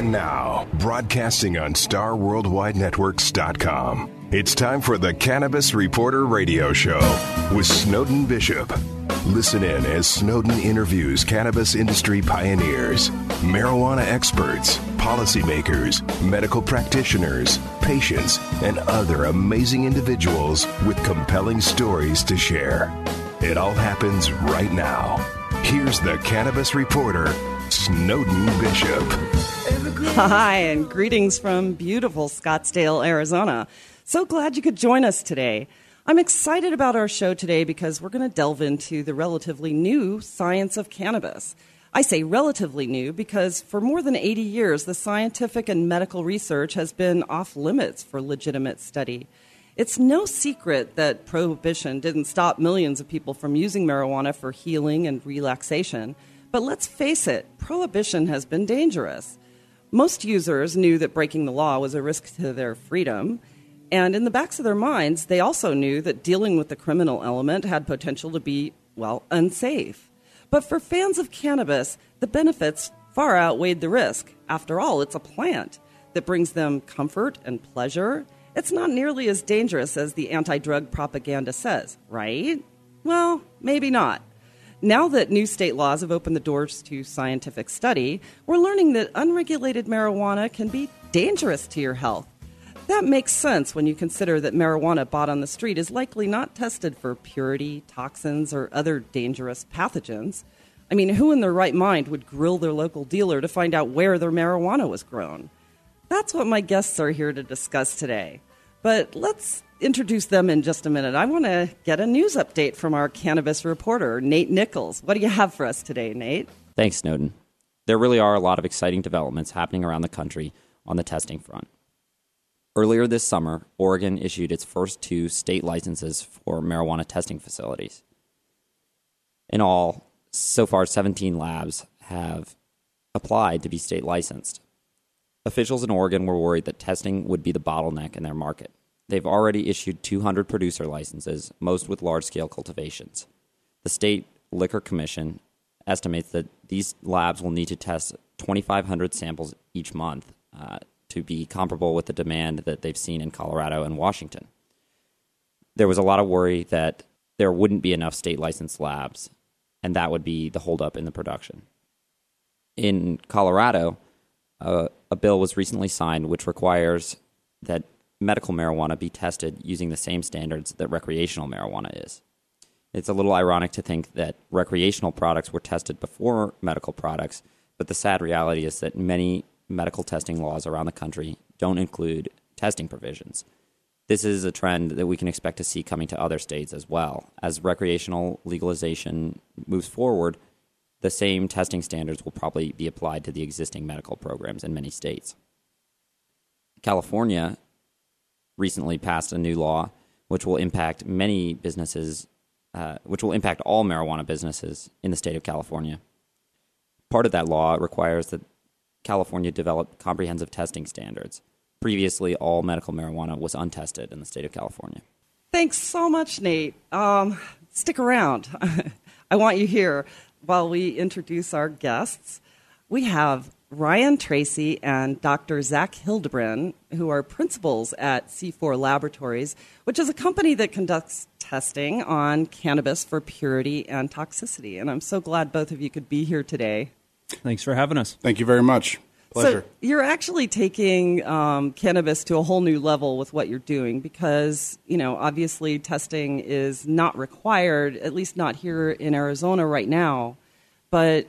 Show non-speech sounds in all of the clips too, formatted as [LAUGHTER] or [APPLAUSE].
And now, broadcasting on StarWorldWideNetworks.com, it's time for the Cannabis Reporter Radio Show with Snowden Bishop. Listen in as Snowden interviews cannabis industry pioneers, marijuana experts, policymakers, medical practitioners, patients, and other amazing individuals with compelling stories to share. It all happens right now. Here's the cannabis reporter, Snowden Bishop. Hi, and greetings from beautiful Scottsdale, Arizona. So glad you could join us today. I'm excited about our show today because we're going to delve into the relatively new science of cannabis. I say relatively new because for more than 80 years, the scientific and medical research has been off limits for legitimate study. It's no secret that prohibition didn't stop millions of people from using marijuana for healing and relaxation. But let's face it, prohibition has been dangerous. Most users knew that breaking the law was a risk to their freedom. And in the backs of their minds, they also knew that dealing with the criminal element had potential to be, well, unsafe. But for fans of cannabis, the benefits far outweighed the risk. After all, it's a plant that brings them comfort and pleasure. It's not nearly as dangerous as the anti drug propaganda says, right? Well, maybe not. Now that new state laws have opened the doors to scientific study, we're learning that unregulated marijuana can be dangerous to your health. That makes sense when you consider that marijuana bought on the street is likely not tested for purity, toxins, or other dangerous pathogens. I mean, who in their right mind would grill their local dealer to find out where their marijuana was grown? That's what my guests are here to discuss today. But let's introduce them in just a minute. I want to get a news update from our cannabis reporter, Nate Nichols. What do you have for us today, Nate? Thanks, Snowden. There really are a lot of exciting developments happening around the country on the testing front. Earlier this summer, Oregon issued its first two state licenses for marijuana testing facilities. In all, so far, 17 labs have applied to be state licensed. Officials in Oregon were worried that testing would be the bottleneck in their market. They've already issued 200 producer licenses, most with large scale cultivations. The state liquor commission estimates that these labs will need to test 2,500 samples each month uh, to be comparable with the demand that they've seen in Colorado and Washington. There was a lot of worry that there wouldn't be enough state licensed labs, and that would be the holdup in the production. In Colorado, uh, a bill was recently signed which requires that medical marijuana be tested using the same standards that recreational marijuana is. It's a little ironic to think that recreational products were tested before medical products, but the sad reality is that many medical testing laws around the country don't include testing provisions. This is a trend that we can expect to see coming to other states as well. As recreational legalization moves forward, the same testing standards will probably be applied to the existing medical programs in many states. California recently passed a new law which will impact many businesses, uh, which will impact all marijuana businesses in the state of California. Part of that law requires that California develop comprehensive testing standards. Previously, all medical marijuana was untested in the state of California. Thanks so much, Nate. Um, stick around. [LAUGHS] I want you here while we introduce our guests. We have Ryan Treacy and Dr. Zach Hildenbrand, who are principals at C4 Laboratories, which is a company that conducts testing on cannabis for purity and toxicity. And I'm so glad both of you could be here today. Thanks for having us. Thank you very much. Pleasure. So you're actually taking um, cannabis to a whole new level with what you're doing because, you know, obviously testing is not required, at least not here in Arizona right now. But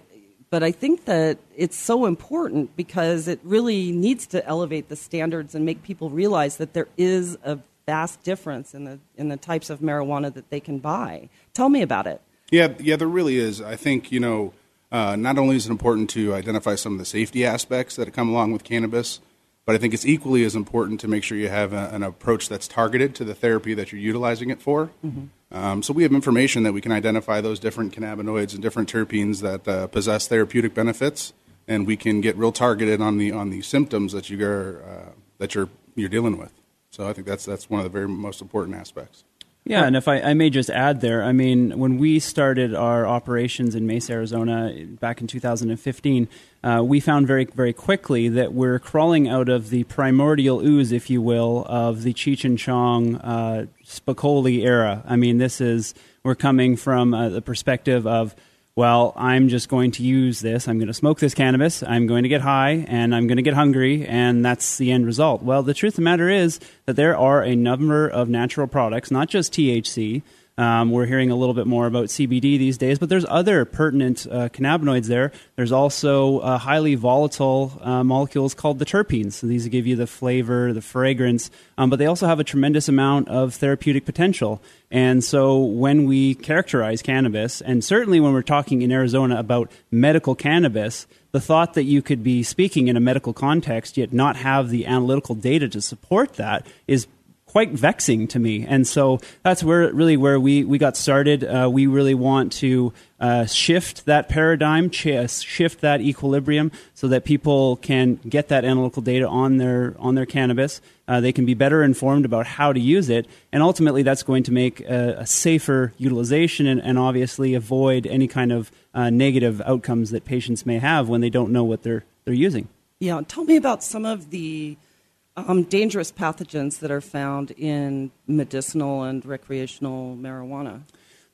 but I think that it's so important because it really needs to elevate the standards and make people realize that there is a vast difference in the in the types of marijuana that they can buy. Tell me about it. Yeah, yeah, there really is. I think you know uh, not only is it important to identify some of the safety aspects that come along with cannabis, but I think it's equally as important to make sure you have a, an approach that's targeted to the therapy that you're utilizing it for. Mm-hmm. Um, so we have information that we can identify those different cannabinoids and different terpenes that uh, possess therapeutic benefits, and we can get real targeted on the on the symptoms that you're uh, that you're you're dealing with. So I think that's that's one of the very most important aspects. Yeah, and if I, I, may just add there, I mean, when we started our operations in Mesa, Arizona back in 2015, uh, we found very, very quickly that we're crawling out of the primordial ooze, if you will, of the Cheech and Chong uh, Spicoli era. I mean, this is, we're coming from uh, the perspective of well, I'm just going to use this. I'm going to smoke this cannabis. I'm going to get high and I'm going to get hungry, and that's the end result. Well, the truth of the matter is that there are a number of natural products, not just THC, um, we're hearing a little bit more about CBD these days, but there's other pertinent uh, cannabinoids there. There's also uh, highly volatile uh, molecules called the terpenes. So these give you the flavor, the fragrance, um, but they also have a tremendous amount of therapeutic potential. And so when we characterize cannabis, and certainly when we're talking in Arizona about medical cannabis, the thought that you could be speaking in a medical context yet not have the analytical data to support that is quite vexing to me. And so that's where really where we, we got started. Uh, we really want to uh, shift that paradigm, ch- shift that equilibrium, so that people can get that analytical data on their on their cannabis. Uh, they can be better informed about how to use it, and ultimately, that's going to make a, a safer utilization and, and, obviously avoid any kind of uh, negative outcomes that patients may have when they don't know what they're they're using. Yeah, tell me about some of the um, dangerous pathogens that are found in medicinal and recreational marijuana?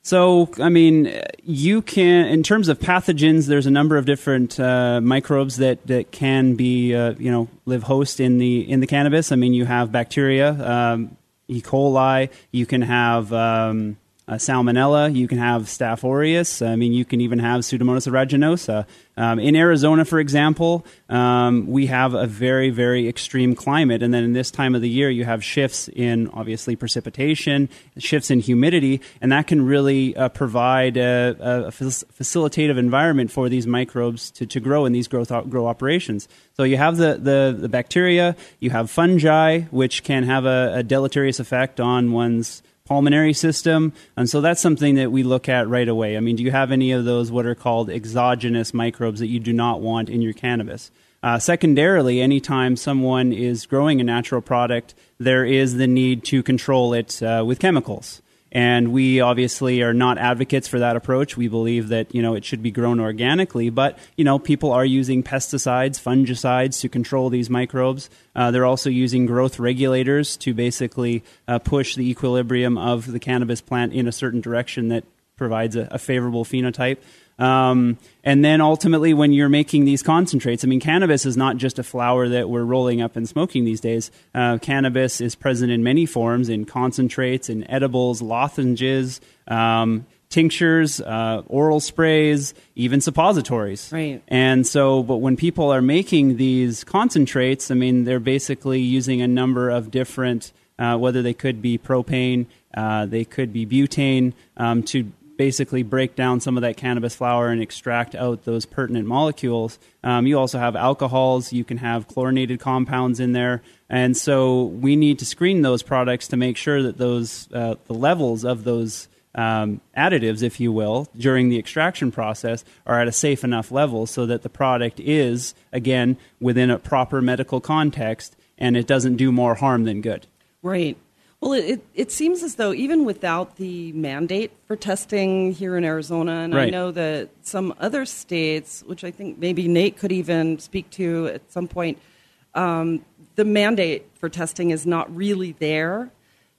So, I mean, you can, in terms of pathogens, there's a number of different uh, microbes that, that can be, uh, you know, live host in the in the cannabis. I mean, you have bacteria, um, E. coli. You can have um, uh, salmonella. You can have Staph aureus. I mean, you can even have Pseudomonas aeruginosa. Um, in Arizona, for example, um, we have a very, very extreme climate, and then in this time of the year, you have shifts in obviously precipitation, shifts in humidity, and that can really uh, provide a, a, facilitative environment for these microbes to, to grow in these growth grow operations. So you have the, the, the bacteria, you have fungi, which can have a, a deleterious effect on one's pulmonary system. And so that's something that we look at right away. I mean, do you have any of those what are called exogenous microbes that you do not want in your cannabis? Uh, secondarily, anytime someone is growing a natural product, there is the need to control it uh, with chemicals. And we obviously are not advocates for that approach. We believe that you know it should be grown organically, but you know people are using pesticides, fungicides to control these microbes. Uh, they're also using growth regulators to basically uh, push the equilibrium of the cannabis plant in a certain direction that provides a, a favorable phenotype. Um, and then ultimately, when you're making these concentrates, I mean, cannabis is not just a flower that we're rolling up and smoking these days. Uh, cannabis is present in many forms in concentrates, in edibles, lozenges. Um, tinctures, uh, oral sprays, even suppositories. Right. And so, but when people are making these concentrates, I mean, they're basically using a number of different, uh, whether they could be propane, uh, they could be butane, um, to basically break down some of that cannabis flower and extract out those pertinent molecules. Um, you also have alcohols, you can have chlorinated compounds in there. And so we need to screen those products to make sure that those uh, the levels of those um, additives, if you will, during the extraction process are at a safe enough level so that the product is, again, within a proper medical context and it doesn't do more harm than good. Right. Well, it, it seems as though even without the mandate for testing here in Arizona, and right. I know that some other states, which I think maybe Nate could even speak to at some point, um, the mandate for testing is not really there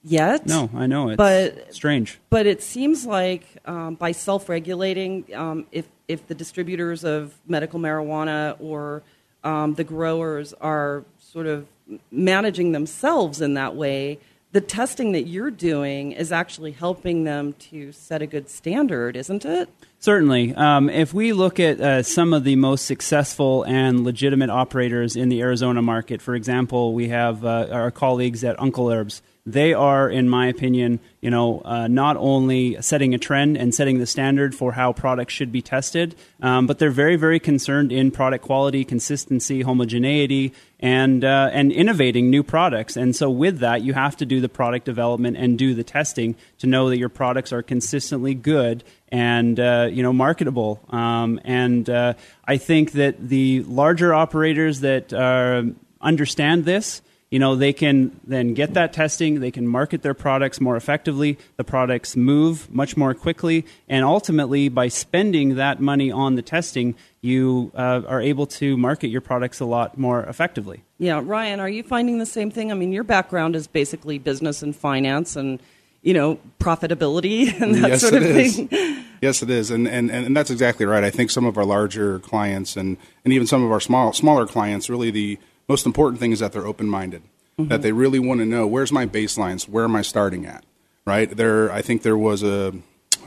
yet. No, I know it's but, strange. But it seems like um, by self-regulating, um, if if the distributors of medical marijuana or um, the growers are sort of managing themselves in that way, the testing that you're doing is actually helping them to set a good standard, isn't it? Certainly. Um, if we look at uh, some of the most successful and legitimate operators in the Arizona market, for example, we have uh, our colleagues at Uncle Herbs they are, in my opinion, you know, uh, not only setting a trend and setting the standard for how products should be tested, um, but they're very, very concerned in product quality, consistency, homogeneity, and uh, and innovating new products. And so, with that, you have to do the product development and do the testing to know that your products are consistently good and uh, you know marketable. Um, and uh, I think that the larger operators that uh, understand this you know they can then get that testing they can market their products more effectively the products move much more quickly and ultimately by spending that money on the testing you uh, are able to market your products a lot more effectively Yeah, Ryan, are you finding the same thing? I mean, your background is basically business and finance and, you know, profitability [LAUGHS] and that yes, sort it of is. thing. Yes, it is, and, and and that's exactly right. I think some of our larger clients and and even some of our small smaller clients, really the most important thing is that they're open minded, that they really want to know where's my baselines, where am I starting at, right? There, I think there was a,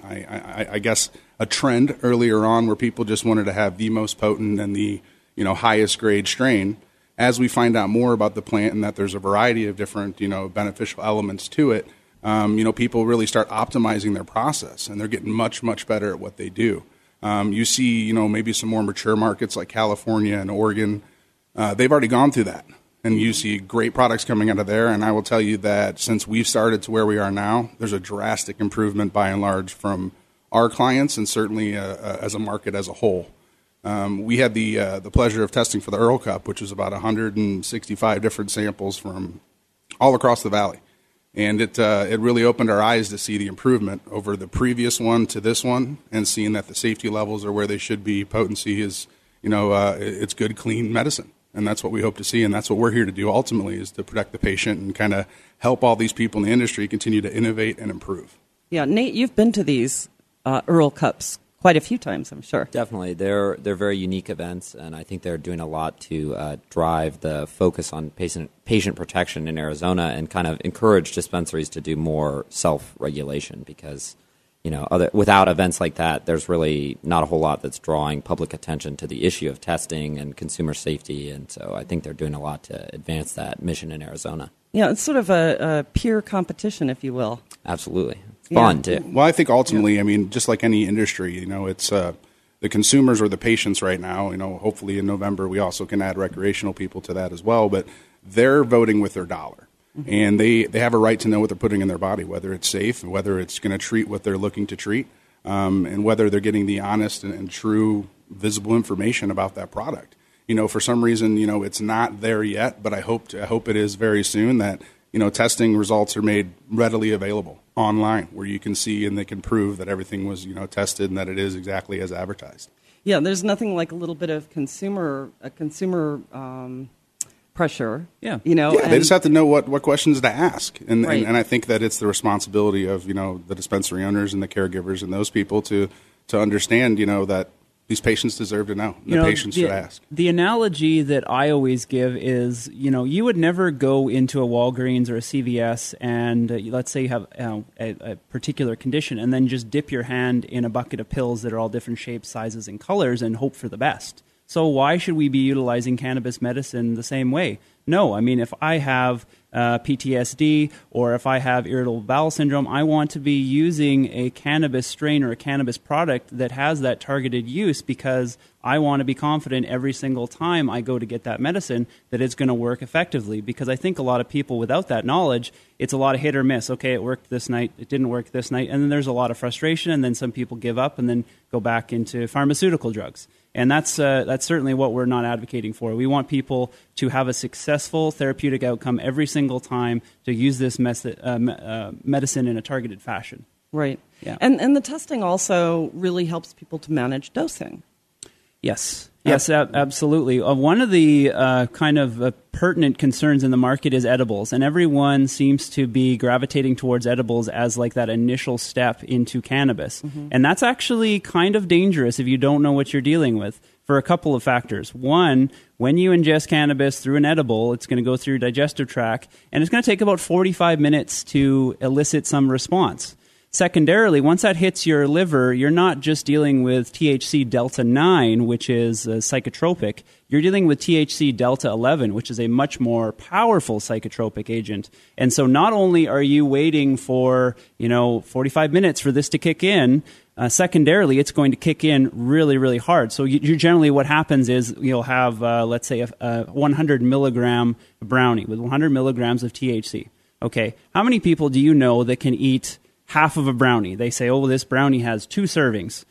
I, I, I guess a trend earlier on where people just wanted to have the most potent and the you know highest grade strain. As we find out more about the plant and that there's a variety of different you know beneficial elements to it, um, you know, people really start optimizing their process, and they're getting much, much better at what they do. Um, you see, you know, maybe some more mature markets like California and Oregon, uh, they've already gone through that, and you see great products coming out of there. And I will tell you that since we've started to where we are now, there's a drastic improvement by and large from our clients, and certainly uh, uh, as a market as a whole. Um, we had the uh, the pleasure of testing for the Errl Cup, which was about 165 different samples from all across the valley and it uh, it really opened our eyes to see the improvement over the previous one to this one, and seeing that the safety levels are where they should be. Potency is, you know, uh, it's good, clean medicine, and that's what we hope to see, and that's what we're here to do ultimately is to protect the patient and kind of help all these people in the industry continue to innovate and improve. Yeah, Nate, you've been to these uh, Errl Cups quite a few times, I'm sure. Definitely, they're they're very unique events, and I think they're doing a lot to uh, drive the focus on patient patient protection in Arizona, and kind of encourage dispensaries to do more self regulation because. You know, other, without events like that, there's really not a whole lot that's drawing public attention to the issue of testing and consumer safety, and so I think they're doing a lot to advance that mission in Arizona. Yeah, it's sort of a, a peer competition, if you will. Absolutely, Yeah. fun too. Well, I think ultimately, I mean, just like any industry, you know, it's uh, the consumers or the patients right now. You know, hopefully in November we also can add recreational people to that as well. But they're voting with their dollar, and they they have a right to know what they're putting in their body, whether it's safe, whether it's going to treat what they're looking to treat, um, and whether they're getting the honest and, and true, visible information about that product. You know, for some reason, you know, it's not there yet, but I hope to, I hope it is very soon that you know testing results are made readily available online where you can see and they can prove that everything was you know tested and that it is exactly as advertised. Yeah, there's nothing like a little bit of consumer a consumer um, pressure. Yeah. you know, Yeah, they just have to know what, what questions to ask, and, Right. and and I think that it's the responsibility of you know the dispensary owners and the caregivers and those people to to understand you know that these patients deserve to know. The patients the, should ask. The analogy that I always give is, you know, you would never go into a Walgreens or a CVS and uh, let's say you have uh, a, a particular condition and then just dip your hand in a bucket of pills that are all different shapes, sizes, and colors and hope for the best. So why should we be utilizing cannabis medicine the same way? No, I mean, if I have uh, PTSD or if I have irritable bowel syndrome, I want to be using a cannabis strain or a cannabis product that has that targeted use because I want to be confident every single time I go to get that medicine that it's going to work effectively. Because I think a lot of people without that knowledge, it's a lot of hit or miss. Okay, it worked this night, it didn't work this night, and then there's a lot of frustration, and then some people give up and then go back into pharmaceutical drugs. And that's, uh, that's certainly what we're not advocating for. We want people to have a successful therapeutic outcome every single time to use this uh, me- uh, medicine in a targeted fashion. right. Yeah. And and the testing also really helps people to manage dosing. Yes. Yes, ab- absolutely. Uh, one of the uh, kind of uh, pertinent concerns in the market is edibles, and everyone seems to be gravitating towards edibles as like that initial step into cannabis. And that's actually kind of dangerous if you don't know what you're dealing with for a couple of factors. One, when you ingest cannabis through an edible, it's going to go through your digestive tract, and it's going to take about 45 minutes to elicit some response. Secondarily, once that hits your liver, you're not just dealing with THC delta 9, which is a psychotropic. You're dealing with THC delta 11, which is a much more powerful psychotropic agent. And so not only are you waiting for, you know, 45 minutes for this to kick in, uh, secondarily, it's going to kick in really, really hard. So you, you generally, what happens is you'll have, uh, let's say, a, a 100 milligram brownie with 100 milligrams of THC. Okay, how many people do you know that can eat half of a brownie? They say, oh, this brownie has two servings.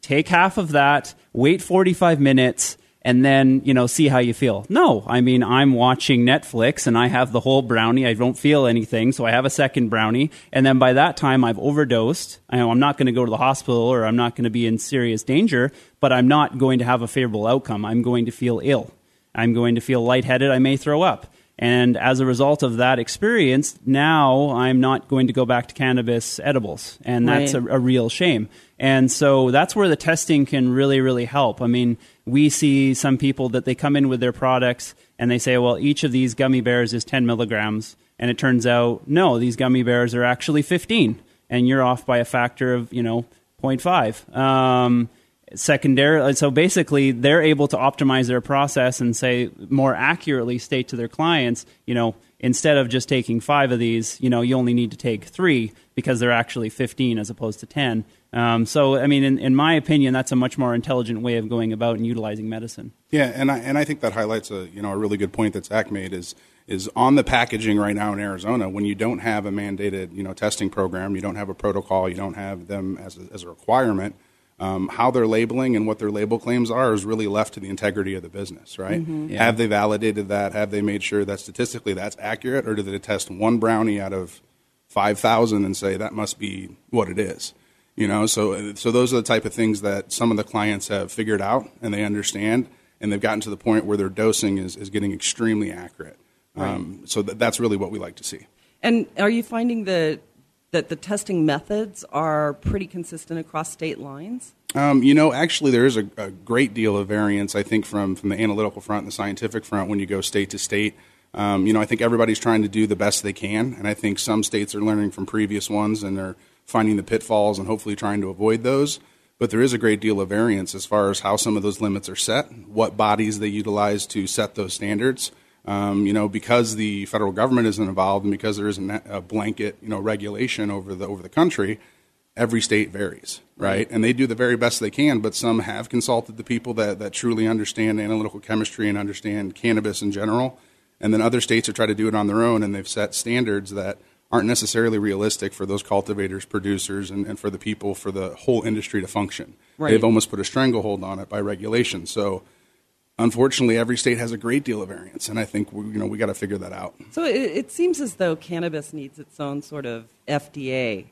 Take half of that, wait 45 minutes, and then you know see how you feel. No, I mean I'm watching Netflix and I have the whole brownie. I don't feel anything, so I have a second brownie, and then by that time I've overdosed. I know I'm not going to go to the hospital or I'm not going to be in serious danger, but I'm not going to have a favorable outcome. I'm going to feel ill. I'm going to feel lightheaded. I may throw up. And as a result of that experience, now I'm not going to go back to cannabis edibles. And that's Right. a, a real shame. And so that's where the testing can really, really help. I mean, we see some people that they come in with their products and they say, well, each of these gummy bears is 10 milligrams. And it turns out, no, these gummy bears are actually 15. And you're off by a factor of, you know, 0.5. Um, secondary so basically they're able to optimize their process and say more accurately state to their clients you know instead of just taking five of these you know you only need to take three because they're actually 15 as opposed to 10 um, so i mean in, in my opinion that's a much more intelligent way of going about and utilizing medicine Yeah, and I and I think that highlights a you know a really good point that Zach made is is on the packaging right now in Arizona when you don't have a mandated you know testing program, you don't have a protocol, you don't have them as a, as a requirement. Um, how they're labeling and what their label claims are is really left to the integrity of the business, right? Have they validated that? Have they made sure that statistically that's accurate, or do they test one brownie out of five thousand and say that must be what it is? You know, so so those are the type of things that some of the clients have figured out and they understand, and they've gotten to the point where their dosing is, is getting extremely accurate. Um, so th- that's really what we like to see. And are you finding that that the testing methods are pretty consistent across state lines? Um, you know, actually, there is a, a great deal of variance. I think from from the analytical front and the scientific front when you go state to state. Um, you know, I think everybody's trying to do the best they can, and I think some states are learning from previous ones and they're finding the pitfalls and hopefully trying to avoid those. But there is a great deal of variance as far as how some of those limits are set, what bodies they utilize to set those standards. Um, you know, because the federal government isn't involved and because there isn't a blanket, you know, regulation over the over the country, every state varies, right? And they do the very best they can, but some have consulted the people that, that truly understand analytical chemistry and understand cannabis in general. And then other states have tried to do it on their own, and they've set standards that aren't necessarily realistic for those cultivators, producers, and, and for the people, for the whole industry to function. Right. They've almost put a stranglehold on it by regulation. So, unfortunately, every state has a great deal of variance, and I think we, you know we got to figure that out. So it, it seems as though cannabis needs its own sort of FDA,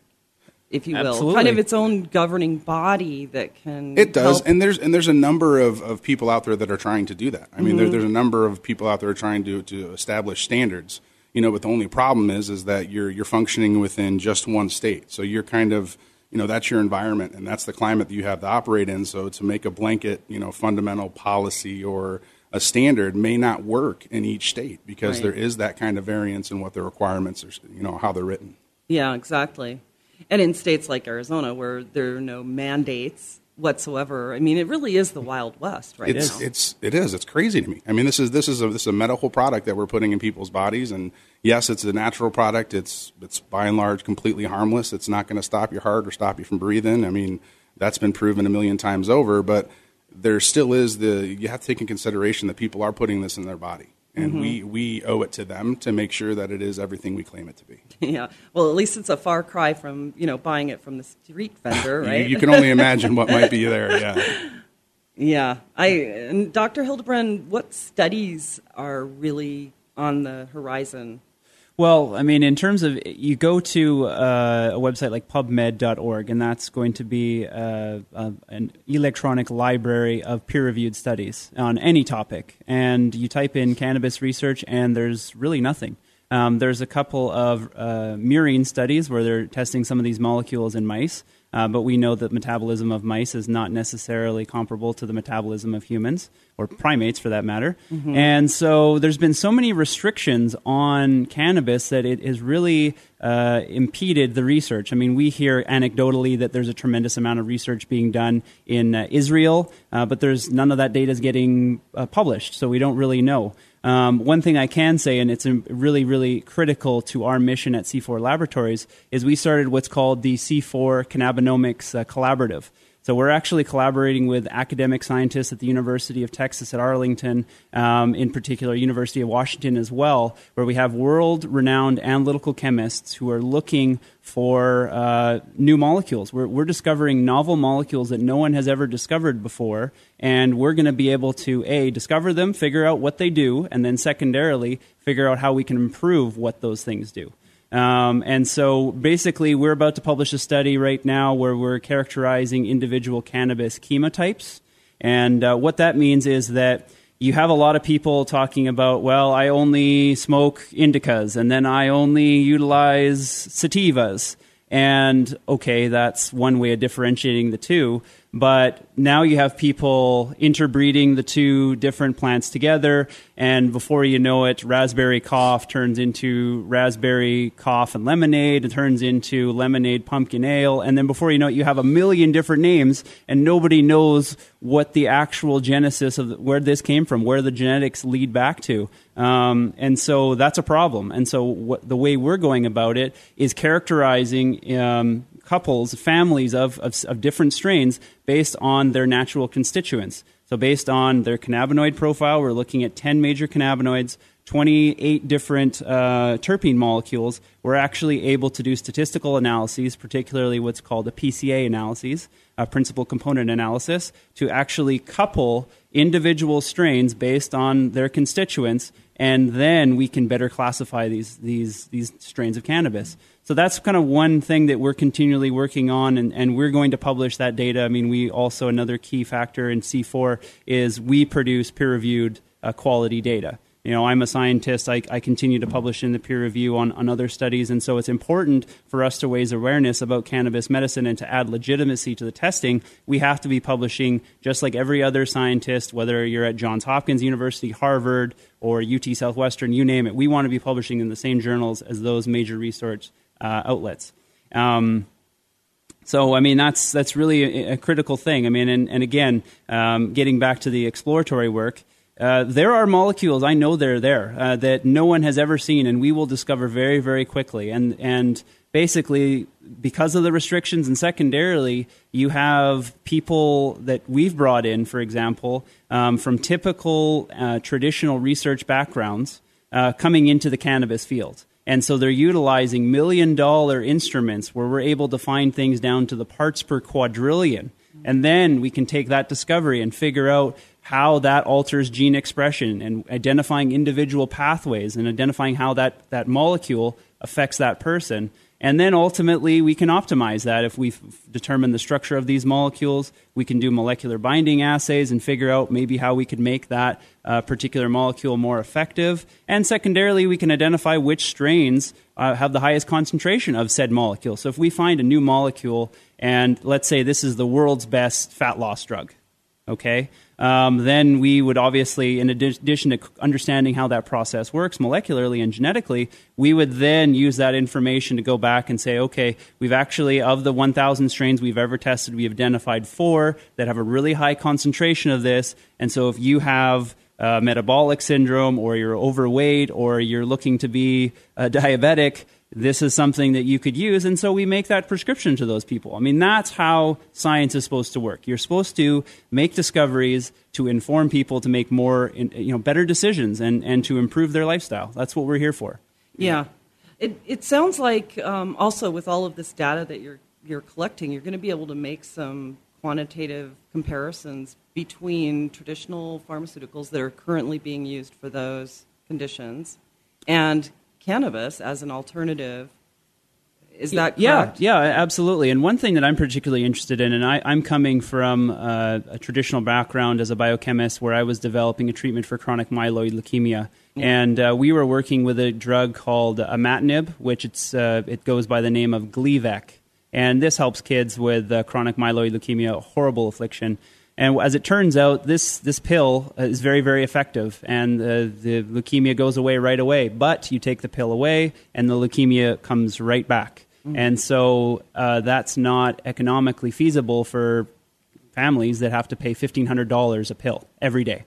if you will, Absolutely. kind of its own governing body that can. It does, help- and there's and there's a number of, of people out there that are trying to do that. I mean, there, mm-hmm. there's a number of people out there trying to to establish standards. You know, but the only problem is is that you're you're functioning within just one state, so you're kind of you know that's your environment and that's the climate that you have to operate in. So to make a blanket you know fundamental policy or a standard may not work in each state because Right. there is that kind of variance in what the requirements are, you know, how they're written. Yeah, exactly. And in states like Arizona, where there are no mandates whatsoever, I mean, it really is the Wild West right it's now. it's it is it's crazy to me. I mean, this is this is a this is a medical product that we're putting in people's bodies, and yes, it's a natural product. It's it's by and large completely harmless. It's not going to stop your heart or stop you from breathing. I mean, that's been proven a million times over. But there still is the you have to take in consideration that people are putting this in their body, and mm-hmm. we we owe it to them to make sure that it is everything we claim it to be. [LAUGHS] yeah. Well, at least it's a far cry from you know buying it from the street vendor, [LAUGHS] You- right? You, can only imagine what might be [LAUGHS] there. Yeah. Yeah, I and Dr. Hildenbrand, what studies are really on the horizon? Well, I mean, in terms of you go to uh, a website like PubMed.org, and that's going to be uh, uh, an electronic library of peer-reviewed studies on any topic. And you type in cannabis research, and there's really nothing. Um, there's a couple of uh, murine studies where they're testing some of these molecules in mice, uh, but we know that metabolism of mice is not necessarily comparable to the metabolism of humans or primates, for that matter. And so there's been so many restrictions on cannabis that it has really uh, impeded the research. I mean, we hear anecdotally that there's a tremendous amount of research being done in uh, Israel, uh, but there's none of that data is getting uh, published, so we don't really know. Um, one thing I can say, and it's really, really critical to our mission at C4 Laboratories, is we started what's called the C4 Cannabinomics uh, Collaborative. So we're actually collaborating with academic scientists at the University of Texas at Arlington, um, in particular University of Washington as well, where we have world-renowned analytical chemists who are looking for uh, new molecules. We're, we're discovering novel molecules that no one has ever discovered before, and we're going to be able to a discover them, figure out what they do, and then secondarily figure out how we can improve what those things do. Um, and so basically, we're about to publish a study right now where we're characterizing individual cannabis chemotypes. And uh, what that means is that you have a lot of people talking about, well, I only smoke indicas and then I only utilize sativas. And okay, that's one way of differentiating the two. But now you have people interbreeding the two different plants together, and before you know it, raspberry cough turns into raspberry cough and lemonade, it turns into lemonade pumpkin ale, and then before you know it, you have a million different names, and nobody knows what the actual genesis of the, where this came from, where the genetics lead back to. Um, and so that's a problem. And so what, the way we're going about it is characterizing um, couples, families of, of, of different strains based on their natural constituents. So, based on their cannabinoid profile, we're looking at 10 major cannabinoids, 28 different uh, terpene molecules. We're actually able to do statistical analyses, particularly what's called a PCA analysis, a principal component analysis, to actually couple individual strains based on their constituents, and then we can better classify these, these, these strains of cannabis. So that's kind of one thing that we're continually working on, and, and we're going to publish that data. I mean, we also, another key factor in C4 is we produce peer reviewed uh, quality data. You know, I'm a scientist. I, I continue to publish in the peer review on, on other studies, and so it's important for us to raise awareness about cannabis medicine and to add legitimacy to the testing. We have to be publishing just like every other scientist, whether you're at Johns Hopkins University, Harvard, or UT Southwestern, you name it. We want to be publishing in the same journals as those major research uh, outlets. Um, so, I mean, that's that's really a, a, critical thing. I mean, and, and again, um, getting back to the exploratory work, uh, there are molecules I know they're there uh, that no one has ever seen, and we will discover very, very quickly. And and basically, because of the restrictions, and secondarily, you have people that we've brought in, for example, um, from typical uh, traditional research backgrounds, uh, coming into the cannabis field. And so they're utilizing million dollar instruments where we're able to find things down to the parts per quadrillion. And then we can take that discovery and figure out how that alters gene expression and identifying individual pathways and identifying how that, that molecule affects that person. And then ultimately, we can optimize that. If we determine the structure of these molecules, we can do molecular binding assays and figure out maybe how we could make that uh, particular molecule more effective. And secondarily, we can identify which strains uh, have the highest concentration of said molecule. So if we find a new molecule, and let's say this is the world's best fat loss drug, okay? Um, then we would obviously, in addition to understanding how that process works molecularly and genetically, we would then use that information to go back and say, okay, we've actually, of the 1,000 strains we've ever tested, we've identified four that have a really high concentration of this. And so if you have uh, metabolic syndrome or you're overweight or you're looking to be uh, diabetic, this is something that you could use. And so we make that prescription to those people. I mean, that's how science is supposed to work. You're supposed to make discoveries to inform people to make more, you know, better decisions and, and to improve their lifestyle. That's what we're here for. Yeah. It, it sounds like um, also with all of this data that you're, you're collecting, you're going to be able to make some quantitative comparisons between traditional pharmaceuticals that are currently being used for those conditions and cannabis as an alternative. Is that correct? Yeah, yeah, absolutely. And one thing that I'm particularly interested in, and I, am coming from uh, a traditional background as a biochemist where I was developing a treatment for chronic myeloid leukemia. Mm-hmm. And uh, we were working with a drug called imatinib, which it's, uh, it goes by the name of Gleevec. And this helps kids with uh, chronic myeloid leukemia, a horrible affliction. And as it turns out, this, this pill is very, very effective, and uh, the leukemia goes away right away. But you take the pill away, and the leukemia comes right back. Mm-hmm. And so uh, that's not economically feasible for families that have to pay $1,500 a pill every day.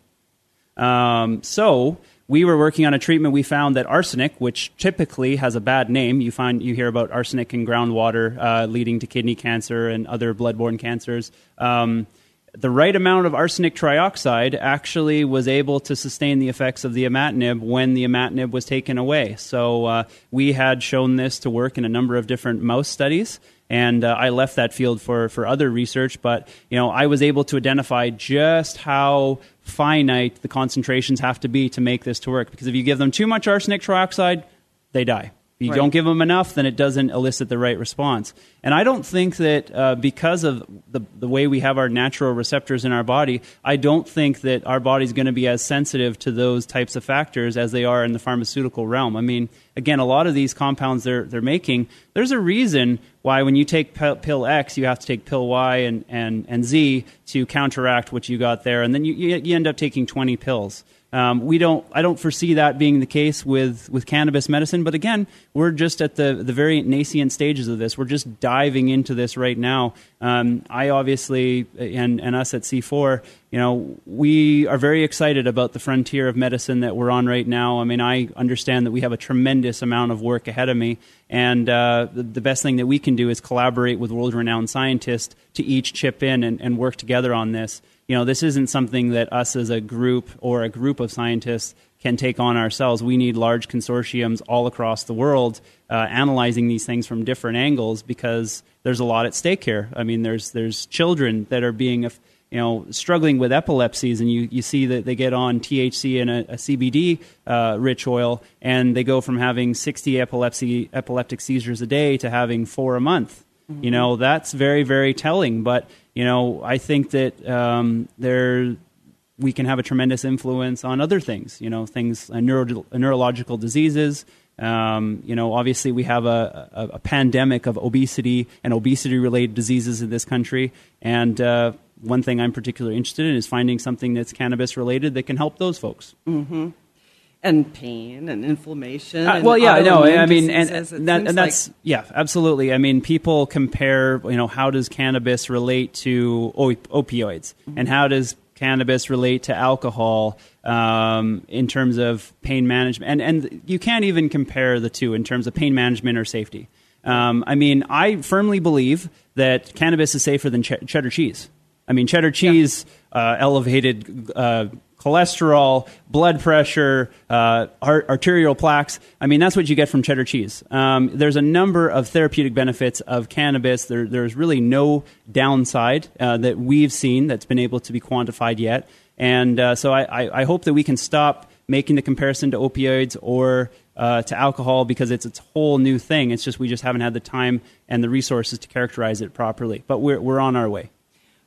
Um, so we were working on a treatment. We found that arsenic, which typically has a bad name, you find you hear about arsenic in groundwater uh, leading to kidney cancer and other bloodborne cancers. Um, the right amount of arsenic trioxide actually was able to sustain the effects of the imatinib when the imatinib was taken away. So uh, we had shown this to work in a number of different mouse studies and uh, I left that field for for other research. But you know, I was able to identify just how finite the concentrations have to be to make this to work. Because if you give them too much arsenic trioxide, they die. If you right. don't give them enough, then it doesn't elicit the right response. And I don't think that uh, because of the, the way we have our natural receptors in our body, I don't think that our body's going to be as sensitive to those types of factors as they are in the pharmaceutical realm. I mean, again, a lot of these compounds they're, they're making, there's a reason why when you take pill X, you have to take pill Y and, and, and Z to counteract what you got there. And then you, you end up taking 20 pills. Um, we don't. I don't foresee that being the case with, with cannabis medicine. But again, we're just at the the very nascent stages of this. We're just diving into this right now. Um, I obviously and and us at C4, you know, we are very excited about the frontier of medicine that we're on right now. I mean, I understand that we have a tremendous amount of work ahead of me, and uh, the, the, best thing that we can do is collaborate with world renowned scientists to each chip in and, and work together on this you know, this isn't something that us as a group or a group of scientists can take on ourselves. We need large consortiums all across the world uh, analyzing these things from different angles because there's a lot at stake here. I mean, there's there's children that are being you know struggling with epilepsies, and you, you see that they get on THC and a, a CBD uh, rich oil, and they go from having 60 epilepsy epileptic seizures a day to having four a month. Mm-hmm. You know, that's very very telling, but you know, I think that um, there we can have a tremendous influence on other things. You know, things uh, neuro- neurological diseases. Um, you know, obviously we have a, a, a, pandemic of obesity and obesity-related diseases in this country, and uh, one thing I'm particularly interested in is finding something that's cannabis-related that can help those folks. Mm-hmm and pain and inflammation. Uh, and well, yeah, no, I mean, and, and, that, and that's like... yeah, absolutely. I mean, people compare, you know, how does cannabis relate to op- opioids, mm-hmm. and how does cannabis relate to alcohol um, in terms of pain management, and and you can't even compare the two in terms of pain management or safety. Um, I mean, I firmly believe that cannabis is safer than ch- cheddar cheese. I mean, cheddar cheese yeah. uh, elevated uh, cholesterol, blood pressure, uh, arterial plaques. I mean, that's what you get from cheddar cheese. Um, there's a number of therapeutic benefits of cannabis. There, there's really no downside uh, that we've seen that's been able to be quantified yet. And uh, so I, I, I, hope that we can stop making the comparison to opioids or uh, to alcohol because it's a whole new thing. It's just we just haven't had the time and the resources to characterize it properly. But we're, we're on our way.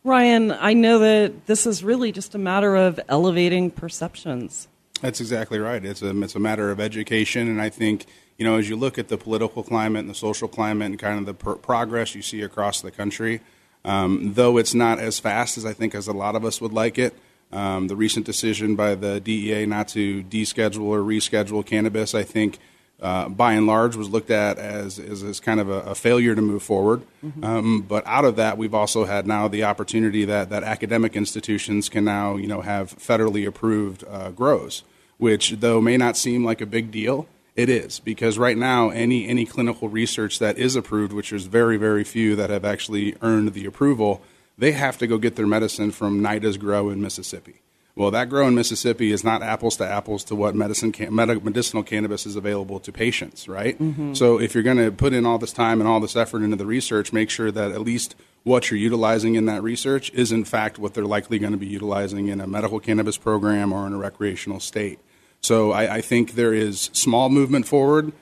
Ryan, I know that this is really just a matter of elevating perceptions. That's exactly right. It's a it's a matter of education, and I think you know as you look at the political climate and the social climate and kind of the progress you see across the country, um, though it's not as fast as I think as a lot of us would like it. Um, the recent decision by the DEA not to deschedule or reschedule cannabis, I think, uh, by and large was looked at as, as, as kind of a, a, failure to move forward. Mm-hmm. Um, but out of that, we've also had now the opportunity that, that academic institutions can now you know have federally approved uh, grows, which though may not seem like a big deal, it is because right now any any clinical research that is approved, which is very very few that have actually earned the approval, they have to go get their medicine from NIDA's grow in Mississippi. Well, that grow in Mississippi is not apples to apples to what medicine can, medicinal cannabis is available to patients, right? Mm-hmm. So if you're going to put in all this time and all this effort into the research, make sure that at least what you're utilizing in that research is in fact what they're likely going to be utilizing in a medical cannabis program or in a recreational state. So I, I think there is small movement forward,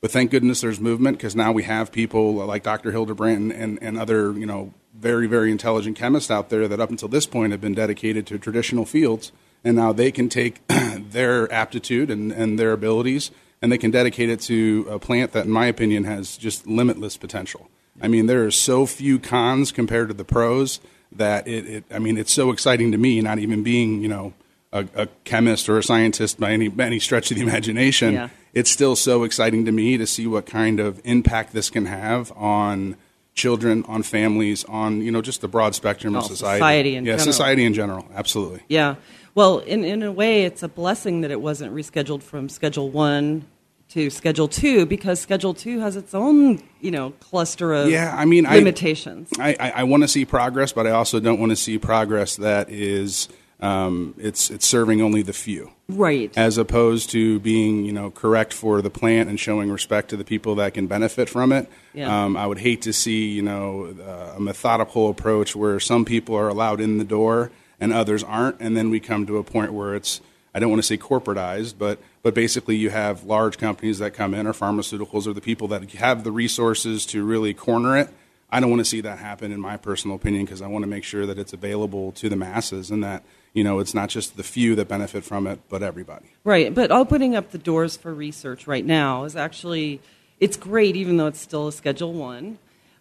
but thank goodness there's movement because now we have people like Dr. Hildenbrand and, and, and other you know very, very intelligent chemists out there that up until this point have been dedicated to traditional fields, and now they can take [CLEARS THROAT] their aptitude and, and their abilities and they can dedicate it to a plant that, in my opinion, has just limitless potential. I mean, there are so few cons compared to the pros that it, it I mean, it's so exciting to me, not even being, you know, a, a chemist or a scientist by any, by any stretch of the imagination. Yeah. It's still so exciting to me to see what kind of impact this can have on children, on families, on you know just the broad spectrum of Oh, society. society in yeah, general. society in general, absolutely. Yeah. Well, in, in a way, it's a blessing that it wasn't rescheduled from Schedule 1 to Schedule 2 because Schedule 2 has its own, you know, cluster of Yeah, I mean, limitations. I, I, I want to see progress, but I also don't want to see progress that is um, it's it's serving only the few. right. as opposed to being you know correct for the plant and showing respect to the people that can benefit from it. Yeah. Um, I would hate to see you know uh, a methodical approach where some people are allowed in the door and others aren't, and then we come to a point where it's I don't want to say corporatized, but but basically you have large companies that come in or pharmaceuticals or the people that have the resources to really corner it. I don't want to see that happen, in my personal opinion, because I want to make sure that it's available to the masses and that you know it's not just the few that benefit from it, but everybody. Right, but opening up the doors for research right now is actually it's great, even though it's still a Schedule One,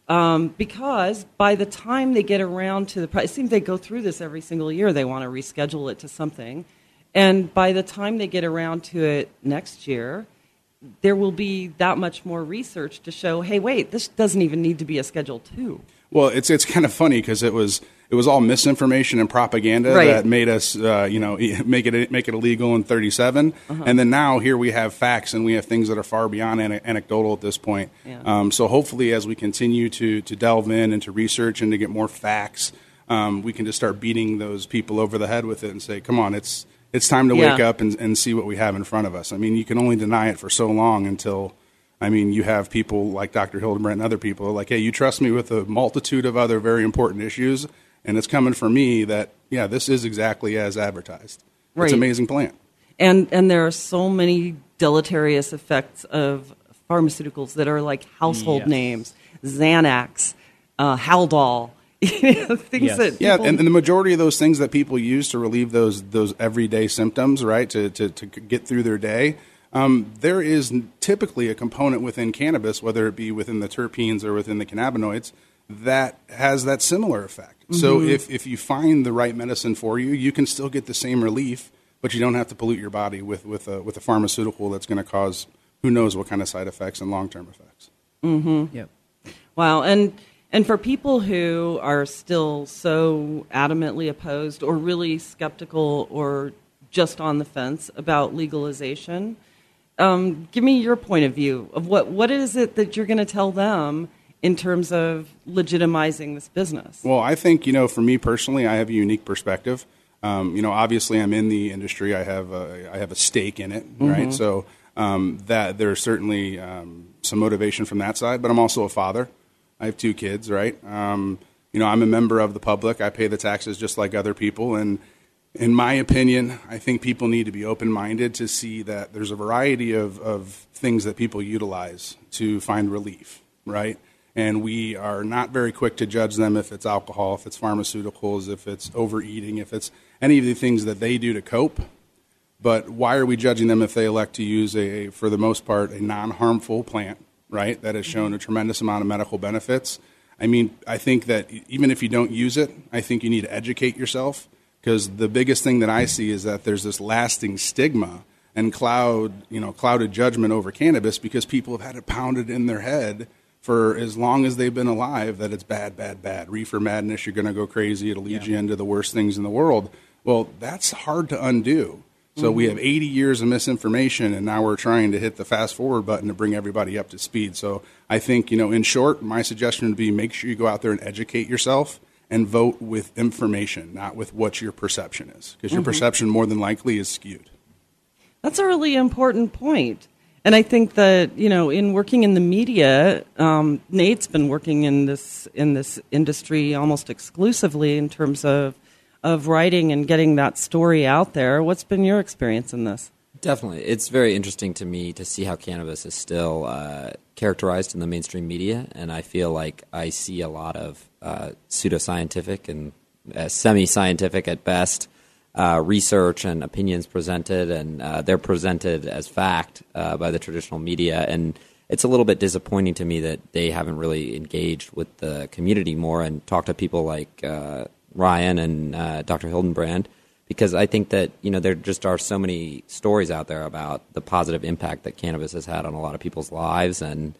um, because by the time they get around to the, it seems they go through this every single year. They want to reschedule it to something, and by the time they get around to it next year, there will be that much more research to show. Hey, wait, this doesn't even need to be a Schedule Two. Well, it's it's kind of funny because it was it was all misinformation and propaganda Right. that made us uh, you know [LAUGHS] make it make it illegal in 37, Uh-huh. and then now here we have facts and we have things that are far beyond ane- anecdotal at this point. Yeah. Um, so hopefully, as we continue to to delve in and to research and to get more facts, um, we can just start beating those people over the head with it and say, "Come on, it's it's time to wake up and, and see what we have in front of us." I mean, you can only deny it for so long until. I mean, you have people like Dr. Hildenbrand and other people like, hey, you trust me with a multitude of other very important issues, and it's coming from me that, yeah, this is exactly as advertised. Right. It's an amazing plant. and and there are so many deleterious effects of pharmaceuticals that are like household Yes. names xanax uh, haldol [LAUGHS] things Yes. that Yeah, and, and the majority of those things that people use to relieve those those everyday symptoms, right, to, to, to get through their day, um, there is typically a component within cannabis, whether it be within the terpenes or within the cannabinoids, that has that similar effect. So if, if you find the right medicine for you, you can still get the same relief, but you don't have to pollute your body with, with, a, with a pharmaceutical that's going to cause who knows what kind of side effects and long term effects. Yep. Wow, and and for people who are still so adamantly opposed or really skeptical or just on the fence about legalization, um, give me your point of view of what what is it that you're going to tell them in terms of legitimizing this business. Well, I think you know, for me personally, I have a unique perspective. Um, you know, obviously, I'm in the industry. I have a, I have a stake in it, right? So um, that there's certainly um, some motivation from that side. But I'm also a father. I have two kids, right? Um, you know, I'm a member of the public. I pay the taxes just like other people, and in my opinion, I think people need to be open minded to see that there's a variety of, of things that people utilize to find relief, right? And we are not very quick to judge them if it's alcohol, if it's pharmaceuticals, if it's overeating, if it's any of the things that they do to cope. But why are we judging them if they elect to use a, for the most part, a non harmful plant, right, that has shown a tremendous amount of medical benefits? I mean, I think that even if you don't use it, I think you need to educate yourself because the biggest thing that I see is that there's this lasting stigma and cloud, you know, clouded judgment over cannabis because people have had it pounded in their head for as long as they've been alive that it's bad, bad, bad. Reefer madness, you're going to go crazy. It'll lead you into the worst things in the world. Well, that's hard to undo. So we mm-hmm. have 80 years of misinformation, and now we're trying to hit the fast forward button to bring everybody up to speed. So I think, you know, in short, my suggestion would be make sure you go out there and educate yourself and vote with information, not with what your perception is, because your mm-hmm. perception more than likely is skewed. That's a really important point. And I think that you know, in working in the media, um, Nate's been working in this in this industry almost exclusively in terms of of writing and getting that story out there. What's been your experience in this? Definitely. It's very interesting to me to see how cannabis is still uh, characterized in the mainstream media, and I feel like I see a lot of uh, pseudoscientific and uh, semi scientific at best uh, research and opinions presented, and uh, they're presented as fact uh, by the traditional media. And it's a little bit disappointing to me that they haven't really engaged with the community more and talked to people like uh, Ryan and uh, Dr. Hildenbrand because I think that you know there just are so many stories out there about the positive impact that cannabis has had on a lot of people's lives, and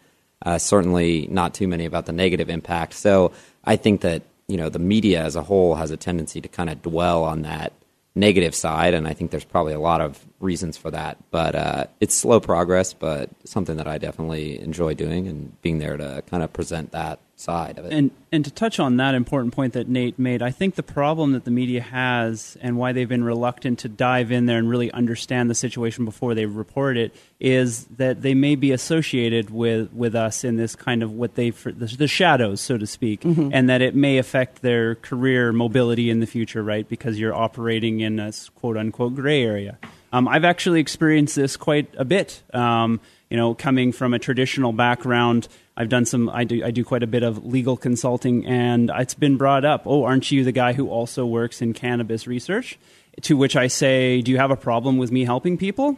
Uh, certainly not too many about the negative impact. So I think that you know the media as a whole has a tendency to kind of dwell on that negative side, and I think there's probably a lot of reasons for that. But uh, it's slow progress, but something that I definitely enjoy doing and being there to kind of present that side of it. And and to touch on that important point that Nate made, I think the problem that the media has and why they've been reluctant to dive in there and really understand the situation before they report it is that they may be associated with with us in this kind of what they the, the shadows, so to speak, mm-hmm. and that it may affect their career mobility in the future, right? Because you're operating in a quote unquote gray area. Um, I've actually experienced this quite a bit. Um, you know, coming from a traditional background I've done some. I do. I do quite a bit of legal consulting, and it's been brought up. Oh, aren't you the guy who also works in cannabis research? To which I say, Do you have a problem with me helping people?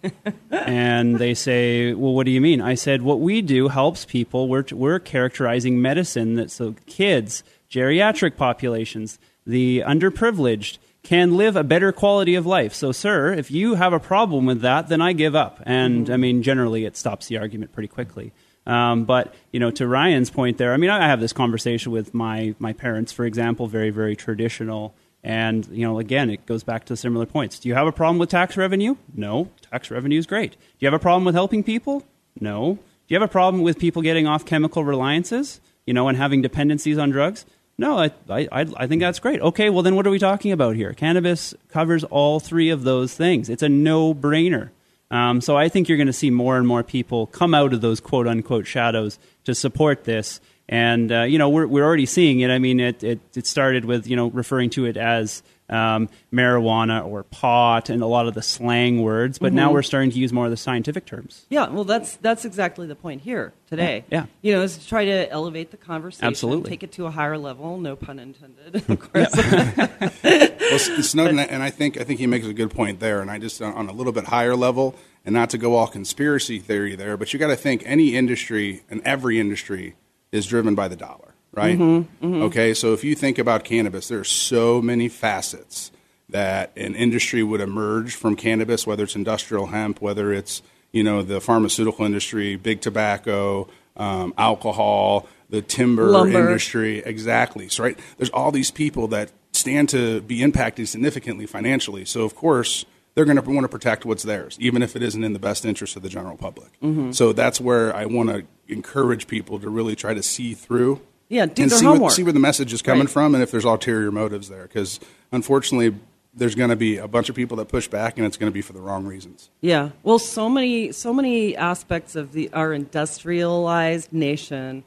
[LAUGHS] and they say, Well, what do you mean? I said, What we do helps people. We're we're characterizing medicine that so kids, geriatric populations, the underprivileged can live a better quality of life. So, sir, if you have a problem with that, then I give up. And I mean, generally, it stops the argument pretty quickly. Um, but you know, to Ryan's point there, I mean, I have this conversation with my my parents, for example, very very traditional, and you know, again, it goes back to similar points. Do you have a problem with tax revenue? No, tax revenue is great. Do you have a problem with helping people? No. Do you have a problem with people getting off chemical reliances? You know, and having dependencies on drugs? No, I, I, I think that's great. Okay, well, then what are we talking about here? Cannabis covers all three of those things. It's a no brainer. Um, so I think you're going to see more and more people come out of those quote unquote shadows to support this. And uh, you know we're we're already seeing it. I mean, it, it, it started with you know referring to it as um, marijuana or pot and a lot of the slang words, but mm-hmm. now we're starting to use more of the scientific terms. Yeah, well, that's that's exactly the point here today. Yeah, yeah. you know, is to try to elevate the conversation, absolutely, take it to a higher level. No pun intended, of course. [LAUGHS] well, Snowden, and I think I think he makes a good point there. And I just on a little bit higher level, and not to go all conspiracy theory there, but you got to think any industry and every industry is driven by the dollar, right? Mm-hmm, mm-hmm. Okay, so if you think about cannabis, there are so many facets that an industry would emerge from cannabis, whether it's industrial hemp, whether it's you know the pharmaceutical industry, big tobacco, um, alcohol, the timber Lumber. industry, exactly. So right, there's all these people that stand to be impacted significantly financially. So of course they're going to want to protect what's theirs, even if it isn't in the best interest of the general public. Mm-hmm. So that's where I want to encourage people to really try to see through. Yeah, do and their see, homework. What, see where the message is coming right. from and if there's ulterior motives there. Because unfortunately, there's going to be a bunch of people that push back, and it's going to be for the wrong reasons. Yeah. Well, so many, so many aspects of the our industrialized nation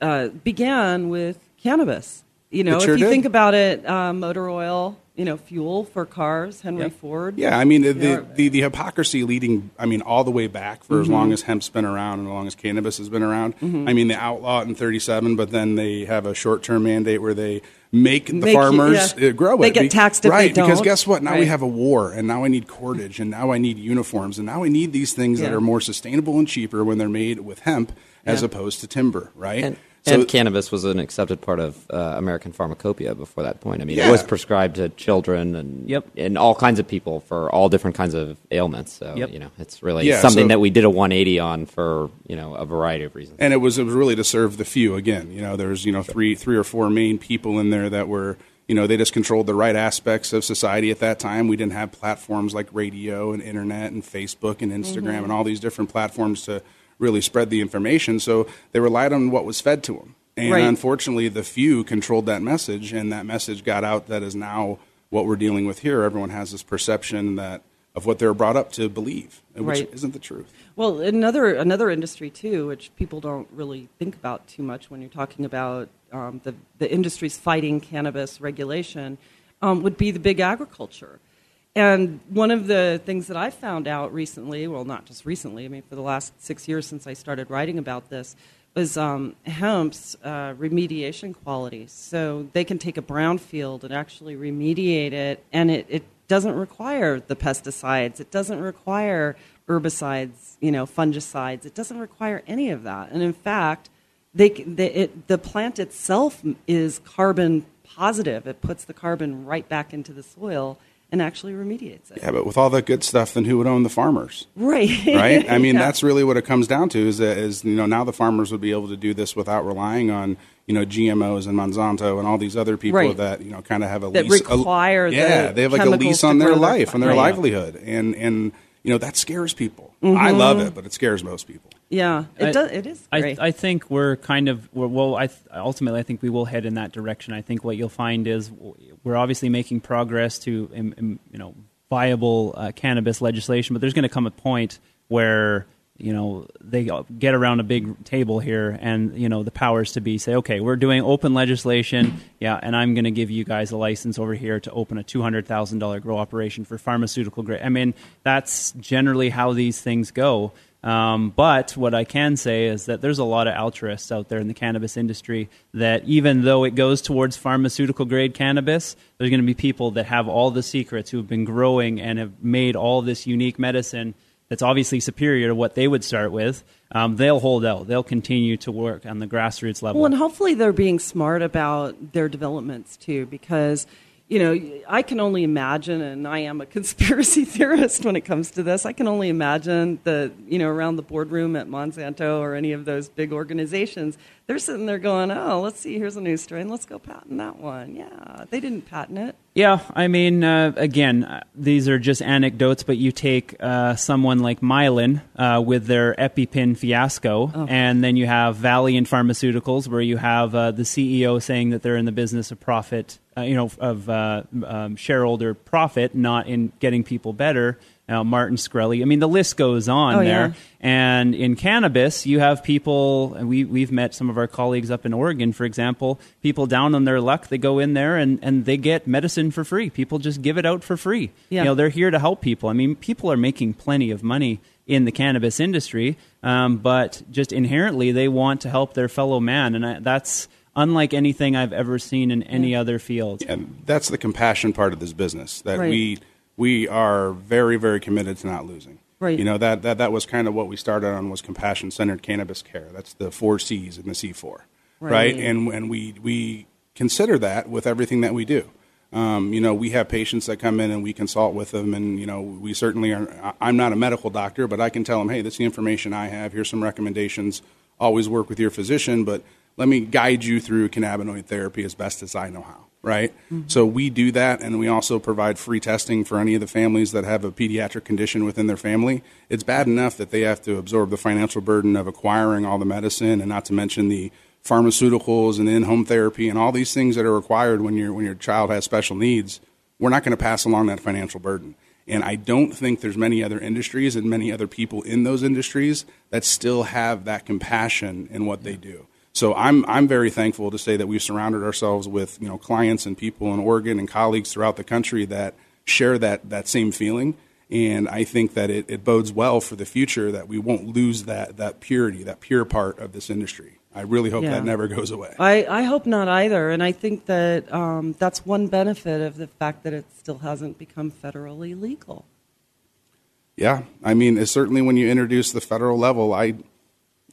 uh, began with cannabis. You know, sure if you did. think about it, uh, motor oil, you know, fuel for cars, Henry Yep. Ford. Yeah, I mean the, the, the, the hypocrisy leading. I mean all the way back for as Mm-hmm. long as hemp's been around and as long as cannabis has been around. I mean they outlaw it in '37, but then they have a short term mandate where they make the Make farmers yeah. uh, grow They it. get taxed if they right? Because don't. guess what? Now we have a war, and now I need cordage, and now I need uniforms, and now I need these things that are more sustainable and cheaper when they're made with hemp as opposed to timber. Right? And, so and cannabis was an accepted part of uh, American pharmacopoeia before that point. I mean, Yeah. it was prescribed to children and Yep. and all kinds of people for all different kinds of ailments. So Yep. you know, it's really Yeah, something so- that we did a 180 on for you know a variety of reasons. and it was it was really to serve the few again you know there's you know three three or four main people in there that were you know they just controlled the right aspects of society at that time we didn't have platforms like radio and internet and facebook and instagram and all these different platforms to really spread the information so they relied on what was fed to them and Right. unfortunately the few controlled that message and that message got out that is now what we're dealing with here everyone has this perception that of what they're brought up to believe which Right. isn't the truth Well, another another industry too, which people don't really think about too much when you're talking about um, the the industries fighting cannabis regulation, um, would be the big agriculture. And one of the things that I found out recently, well, not just recently, I mean, for the last six years since I started writing about this, was um, hemp's uh, remediation quality. So they can take a brown field and actually remediate it, and it, it doesn't require the pesticides. It doesn't require herbicides, you know, fungicides. It doesn't require any of that. And in fact, they, they, it, the plant itself is carbon positive. It puts the carbon right back into the soil, and actually remediates it. Yeah, but with all the good stuff, then who would own the farmers? Right. [LAUGHS] Right. I mean, Yeah. that's really what it comes down to. Is that is you know now the farmers would be able to do this without relying on you know GMOs and Monsanto and all these other people Right. that you know kind of have a That lease. a- require the yeah, they have like a lease on their life, and their Right. livelihood, and and you know that scares people. I Mm-hmm. love it, but it scares most people. Yeah, it I- does. It is I. I think we're kind of we're, well. I th- ultimately I think we will head in that direction. I think what you'll find is we're obviously making progress to um, um, you know viable uh, cannabis legislation, but there's going to come a point where you know they get around a big table here, and you know the powers to be say, okay, we're doing open legislation, yeah, and I'm going to give you guys a license over here to open a two hundred thousand dollar grow operation for pharmaceutical grade. I mean, that's generally how these things go. Um, but what I can say is that there's a lot of altruists out there in the cannabis industry that even though it goes towards pharmaceutical grade cannabis, there's going to be people that have all the secrets who have been growing and have made all this unique medicine that's obviously superior to what they would start with. Um, they'll hold out. They'll continue to work on the grassroots level. Well, and hopefully they're being smart about their developments too, because you know I can only imagine, and I am a [LAUGHS] conspiracy theorist when it comes to this. I can only imagine the you know around the boardroom at Monsanto or any of those big organizations, they're sitting there going, "Oh, let's see, here's a new strain. Let's go patent that one." Yeah, they didn't patent it. Yeah, I mean, uh, again, uh, these are just anecdotes, but you take uh, someone like Mylan uh, with their EpiPen fiasco, and then you have Valeant Pharmaceuticals, where you have uh, the CEO saying that they're in the business of profit, uh, you know, of uh, um, shareholder profit, not in getting people better. Uh, Martin Shkreli. I mean, the list goes on Oh, there. yeah. And in cannabis, you have people, and we, we've met some of our colleagues up in Oregon, for example, people down on their luck, they go in there and, and they get medicine for free. People just give it out for free. Yeah. You know, they're here to help people. I mean, people are making plenty of money in the cannabis industry, um, but just inherently, they want to help their fellow man. And I, that's unlike anything I've ever seen in any other field. and that's the compassion part of this business that Right. we we are very very committed to not losing. Right. you know that that, that was kind of what we started on was compassion centered cannabis care. That's the four c's in the c4 right, Right. and and we we consider that with everything that we do. Um, you know we have patients that come in and we consult with them and you know we certainly are i'm not a medical doctor but i can tell them hey this is the information i have. Here's some recommendations. Always work with your physician but let me guide you through cannabinoid therapy as best as i know how right? Mm-hmm. So we do that, and we also provide free testing for any of the families that have a pediatric condition within their family. It's bad enough that they have to absorb the financial burden of acquiring all the medicine, and not to mention the pharmaceuticals and in-home therapy and all these things that are required when your when your child has special needs. We're not going to pass along that financial burden. And I don't think there's many other industries and many other people in those industries that still have that compassion in what they do. So I'm I'm very thankful to say that we've surrounded ourselves with you know clients and people in Oregon and colleagues throughout the country that share that that same feeling. And I think that it, it bodes well for the future that we won't lose that that purity, that pure part of this industry. I really hope Yeah. that never goes away. I, I hope not either, and I think that um, that's one benefit of the fact that it still hasn't become federally legal. Yeah, I mean, it's certainly when you introduce the federal level, I,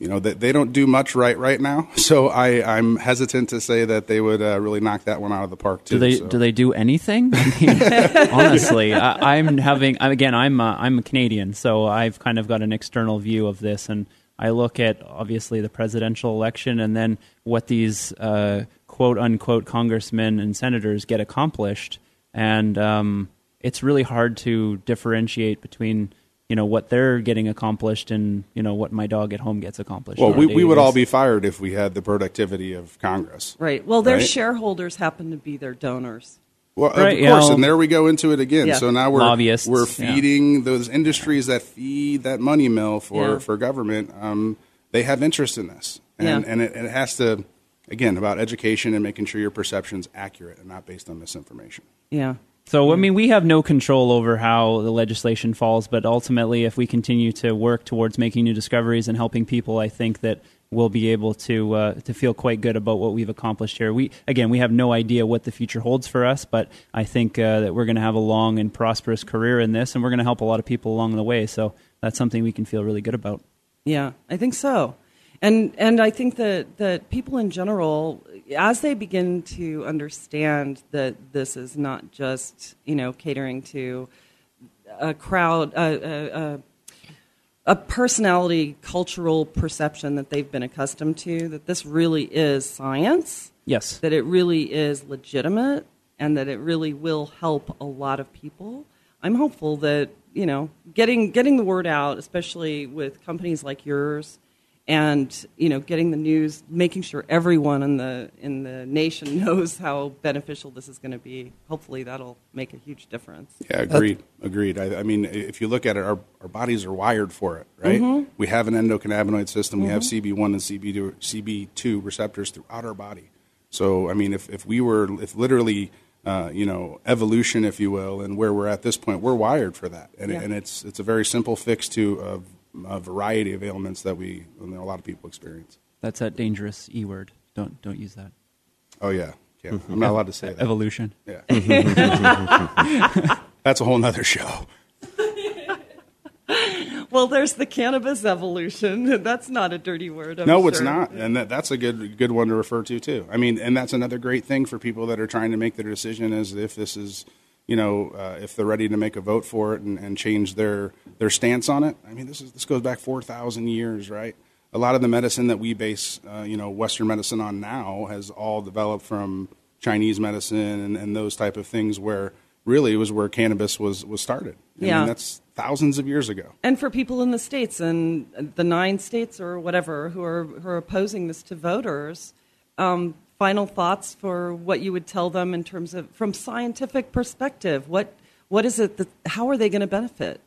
you know, they, they don't do much right right now. [LAUGHS] So I, I'm hesitant to say that they would uh, really knock that one out of the park too. Do they so. do they do anything? [LAUGHS] I mean, [LAUGHS] honestly, I, I'm having again. I'm a, I'm a Canadian, so I've kind of got an external view of this, and I look at obviously the presidential election, and then what these uh, quote unquote congressmen and senators get accomplished, and um, it's really hard to differentiate between you know what they're getting accomplished and you know what my dog at home gets accomplished. Well, we, we would all be fired if we had the productivity of Congress. Right. Well, their Right. shareholders happen to be their donors. Well, Right, of you course, know, and there we go into it again. Yeah. So now we're Lobbyists, we're yeah. feeding those industries that feed that money mill for, Yeah. for government. Um, they have interest in this, and Yeah. and it, it has to again about education and making sure your perception's accurate and not based on misinformation. Yeah. So, I mean, we have no control over how the legislation falls, but ultimately, if we continue to work towards making new discoveries and helping people, I think that we'll be able to uh, to feel quite good about what we've accomplished here. We again, we have no idea what the future holds for us, but I think uh, that we're going to have a long and prosperous career in this, and we're going to help a lot of people along the way. So that's something we can feel really good about. Yeah, I think so. And and I think that, that people in general, as they begin to understand that this is not just you know catering to a crowd, a, a, a personality, cultural perception that they've been accustomed to, that this really is science, Yes. that it really is legitimate, and that it really will help a lot of people. I'm hopeful that you know getting getting the word out, especially with companies like yours, and you know getting the news, making sure everyone in the in the nation [LAUGHS] knows how beneficial this is going to be. Hopefully, that'll make a huge difference. Yeah, agreed. Agreed. I, I mean, if you look at it, our, our bodies are wired for it, right? We have an endocannabinoid system. We have CB1 and CB2, CB2 receptors throughout our body. So, I mean, if, if we were, if literally, uh, you know, evolution, if you will, and where we're at this point, we're wired for that. And, Yeah. and it's, it's a very simple fix to a, a variety of ailments that we, you know, a lot of people experience. That's that dangerous E word. Don't don't use that. Oh, yeah. Yeah. I'm mm-hmm. not allowed to say that. Evolution. Yeah. [LAUGHS] That's a whole nother show. [LAUGHS] Well, there's the cannabis evolution. [LAUGHS] That's not a dirty word. I'm no, it's not, and that, that's a good good one to refer to too. I mean, and that's another great thing for people that are trying to make their decision is if this is, you know, uh, if they're ready to make a vote for it and, and change their their stance on it. I mean, this is this goes back four thousand years, right? A lot of the medicine that we base, uh, you know, Western medicine on now has all developed from Chinese medicine and, and those type of things, where really it was where cannabis was was started. I Yeah. mean, that's thousands of years ago. And for people in the states and the nine states or whatever who are who are opposing this to voters, um, final thoughts for what you would tell them in terms of from scientific perspective. What what is it that how are they going to benefit?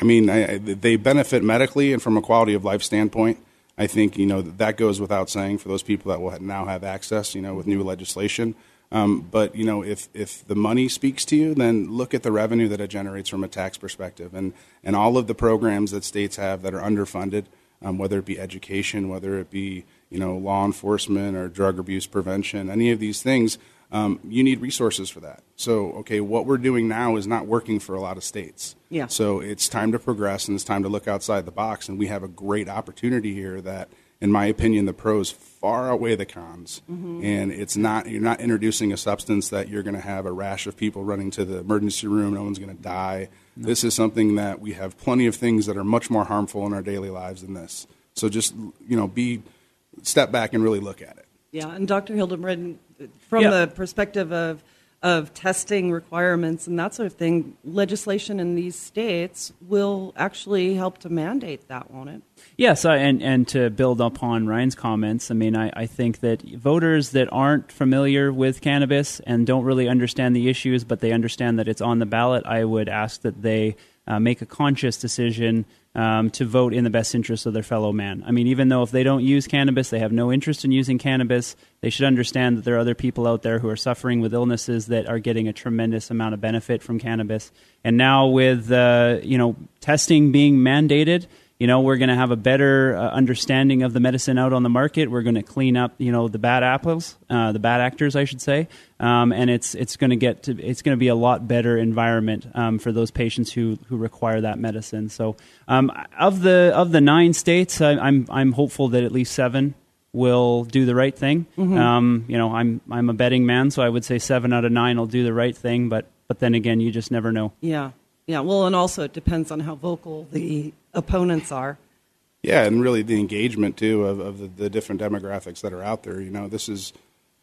I mean, I, they benefit medically and from a quality of life standpoint. I think you know that goes without saying for those people that will now have access, you know, with new legislation. Um, but you know, if if the money speaks to you, then look at the revenue that it generates from a tax perspective, and and all of the programs that states have that are underfunded, um, whether it be education, whether it be you know law enforcement or drug abuse prevention, any of these things, um, you need resources for that. So, okay, what we're doing now is not working for a lot of states. Yeah. So it's time to progress and it's time to look outside the box. And we have a great opportunity here that, in my opinion, the pros far outweigh the cons. And it's not you're not introducing a substance that you're going to have a rash of people running to the emergency room. No one's going to die. This is something that we have plenty of things that are much more harmful in our daily lives than this. So just you know, be step back and really look at it. Yeah, and Dr. Hildenbrand, from Yeah. the perspective of of testing requirements and that sort of thing, legislation in these states will actually help to mandate that, won't it? Yes, I, and and to build upon Ryan's comments, I mean, I, I think that voters that aren't familiar with cannabis and don't really understand the issues, but they understand that it's on the ballot, I would ask that they uh, make a conscious decision um, to vote in the best interest of their fellow man. I mean, even though if they don't use cannabis, they have no interest in using cannabis, they should understand that there are other people out there who are suffering with illnesses that are getting a tremendous amount of benefit from cannabis. And now with uh, you know testing being mandated, you know we're going to have a better uh, understanding of the medicine out on the market. We're going to clean up you know the bad apples, uh, the bad actors, I should say, um, and it's it's going to get to it's going to be a lot better environment um, for those patients who who require that medicine. So um, of the of the nine states, I, I'm I'm hopeful that at least seven will do the right thing. Um, you know, I'm I'm a betting man, so I would say seven out of nine will do the right thing. But but then again, you just never know. Yeah, yeah. Well, and also it depends on how vocal the opponents are. Yeah, and really the engagement too of, of the, the different demographics that are out there. You know, this is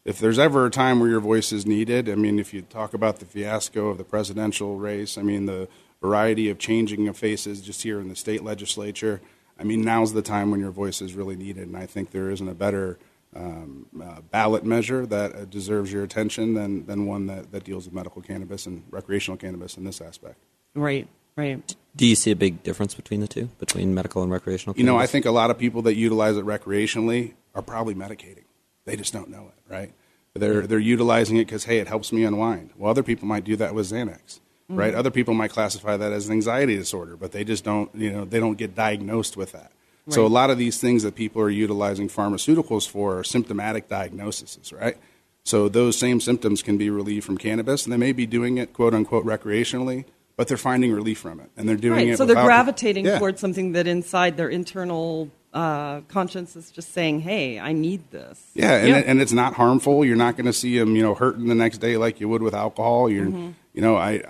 if there's ever a time where your voice is needed. I mean, if you talk about the fiasco of the presidential race, I mean the variety of changing of faces just here in the state legislature. I mean, now's the time when your voice is really needed, and I think there isn't a better um, uh, ballot measure that uh, deserves your attention than, than one that, that deals with medical cannabis and recreational cannabis in this aspect. Right, right. Do you see a big difference between the two, between medical and recreational? You know, I think a lot of people that utilize it recreationally are probably medicating. They just don't know it, right? They're they're utilizing it because hey, it helps me unwind. Well, other people might do that with Xanax, mm-hmm. right? Other people might classify that as an anxiety disorder, but they just don't, you know, they don't get diagnosed with that. So a lot of these things that people are utilizing pharmaceuticals for are symptomatic diagnoses, right? So those same symptoms can be relieved from cannabis, and they may be doing it quote unquote recreationally, but they're finding relief from it, and they're doing right. it. So they're gravitating Yeah. towards something that inside their internal uh, conscience is just saying, "Hey, I need this." Yeah, and, Yeah. and it's not harmful. You're not going to see them, you know, hurting the next day like you would with alcohol. You're, you know, I,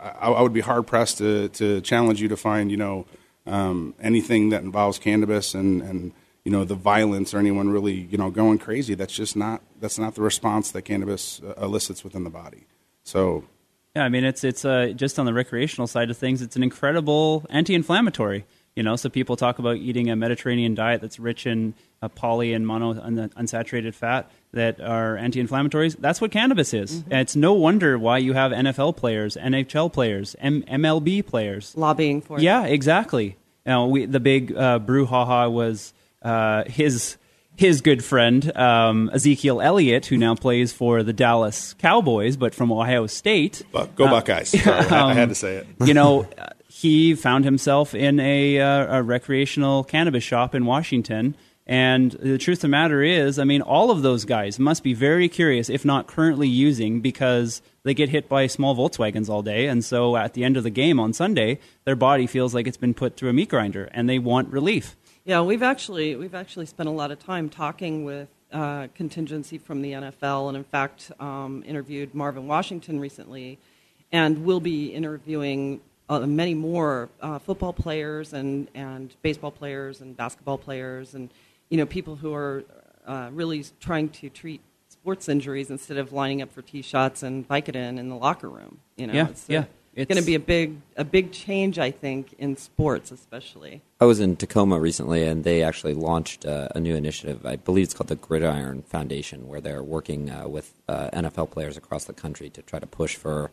I, I would be hard pressed to, to challenge you to find, you know, um, anything that involves cannabis and, and you know the violence or anyone really, you know, going crazy. That's just not that's not the response that cannabis uh, elicits within the body. So Yeah, I mean it's it's uh, just on the recreational side of things. It's an incredible anti-inflammatory. You know, so people talk about eating a Mediterranean diet that's rich in uh, poly and mono un- unsaturated fat that are anti-inflammatories. That's what cannabis is. And it's no wonder why you have NFL players, NHL players, M- MLB players Lobbying for it. yeah, exactly. Now, we, the big uh, brouhaha was uh, his his good friend um, Ezekiel Elliott, who now plays for the Dallas Cowboys, but from Ohio State. Buck, go Buckeyes. Sorry, I, [LAUGHS] I had to say it. You know, uh, [LAUGHS] he found himself in a, uh, a recreational cannabis shop in Washington. And the truth of the matter is, I mean, all of those guys must be very curious, if not currently using, because they get hit by small Volkswagens all day. And so at the end of the game on Sunday, their body feels like it's been put through a meat grinder and they want relief. Yeah, we've actually we've actually spent a lot of time talking with uh, contingency from the NFL, and in fact, um, interviewed Marvin Washington recently, and we'll be interviewing uh, many more uh, football players and and baseball players and basketball players, and you know people who are uh, really trying to treat sports injuries instead of lining up for tee shots and Vicodin in the locker room. You know, Yeah, it's, yeah. It's going to be a big a big change, I think, in sports especially. I was in Tacoma recently, and they actually launched uh, a new initiative. I believe it's called the Gridiron Foundation, where they're working uh, with uh, NFL players across the country to try to push for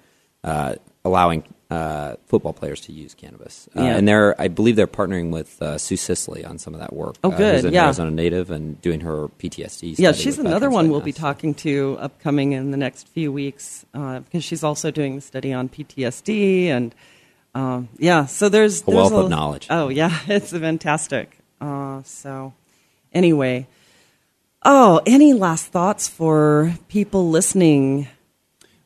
uh, allowing uh, football players to use cannabis. Uh, Yeah. And they're, I believe, they're partnering with uh, Sue Sisley on some of that work. Oh, uh, good, an yeah. Arizona native and doing her PTSD. Yeah, she's another one we'll be talking to upcoming in the next few weeks uh, because she's also doing the study on PTSD and um, yeah. So there's, A there's wealth of knowledge. Oh yeah, [LAUGHS] it's fantastic. Uh, so anyway, oh, any last thoughts for people listening?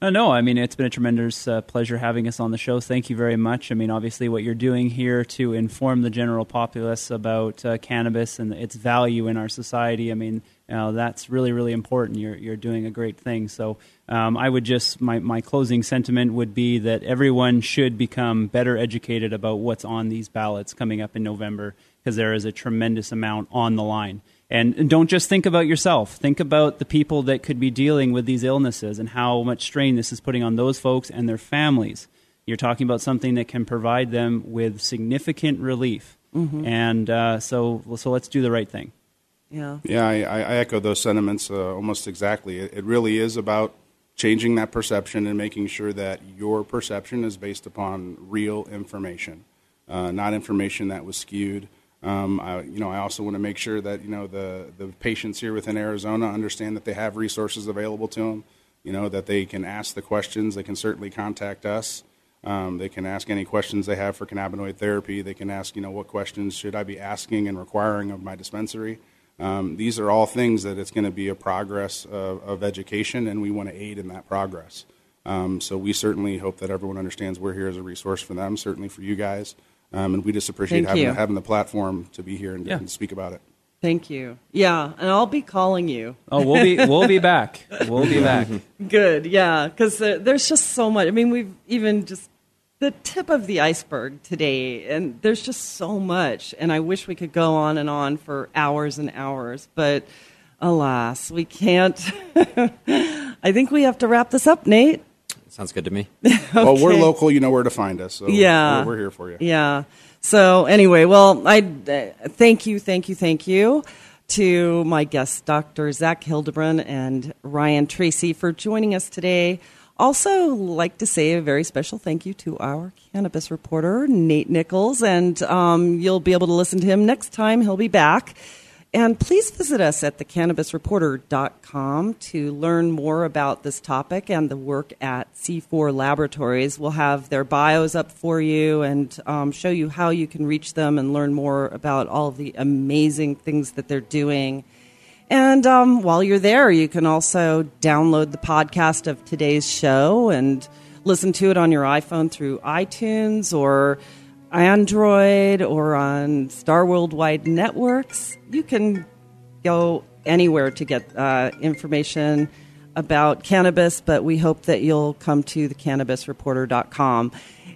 Uh, no, I mean, it's been a tremendous uh, pleasure having us on the show. Thank you very much. I mean, obviously, what you're doing here to inform the general populace about uh, cannabis and its value in our society, I mean, that's really, really important. You're, you're doing a great thing. So um, I would just, my, my closing sentiment would be that everyone should become better educated about what's on these ballots coming up in November because there is a tremendous amount on the line. And, and don't just think about yourself. Think about the people that could be dealing with these illnesses and how much strain this is putting on those folks and their families. You're talking about something that can provide them with significant relief. And uh, so, so let's do the right thing. Yeah. Yeah, I, I I echo those sentiments uh, almost exactly. It, it really is about changing that perception and making sure that your perception is based upon real information, uh, not information that was skewed. Um, I, you know, I also want to make sure that you know the the patients here within Arizona understand that they have resources available to them. You know that they can ask the questions. They can certainly contact us. Um, they can ask any questions they have for cannabinoid therapy. They can ask, you know, what questions should I be asking and requiring of my dispensary. Um, these are all things that it's going to be a progress of, of education, and we want to aid in that progress. Um, so we certainly hope that everyone understands we're here as a resource for them, certainly for you guys, um, and we just appreciate having, having the platform to be here and, Yeah. and speak about it. Thank you. Yeah, and I'll be calling you. Oh, we'll be we'll be back. We'll be back. [LAUGHS] Good, yeah, because uh, there's just so much. I mean, we've even just the tip of the iceberg today, and there's just so much. And I wish we could go on and on for hours and hours, but alas, we can't. [LAUGHS] I think we have to wrap this up, Nate. Sounds good to me. [LAUGHS] Well, we're local. You know where to find us. So Yeah. we're, we're here for you. Yeah. So anyway, well, I uh, thank you, thank you, thank you to my guests, Dr. Zach Hildenbrand and Ryan Treacy, for joining us today. Also, like to say a very special thank you to our cannabis reporter, Nate Nichols, and um, you'll be able to listen to him next time. He'll be back. And please visit us at thecannabisreporter.com to learn more about this topic and the work at C4 Laboratories. We'll have their bios up for you and um, show you how you can reach them and learn more about all of the amazing things that they're doing. And um, while you're there, you can also download the podcast of today's show and listen to it on your iPhone through iTunes or Android or on Star Worldwide networks. You can go anywhere to get uh, information about cannabis, but we hope that you'll come to thecannabisreporter.com.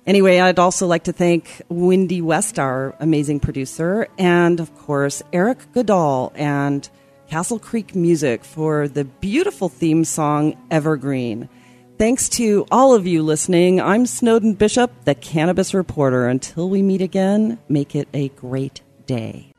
Anyway, I'd also like to thank Wendy West, our amazing producer, and of course, Eric Goodall and Castle Creek Music for the beautiful theme song Evergreen. Thanks to all of you listening. I'm Snowden Bishop, the Cannabis Reporter. Until we meet again, make it a great day.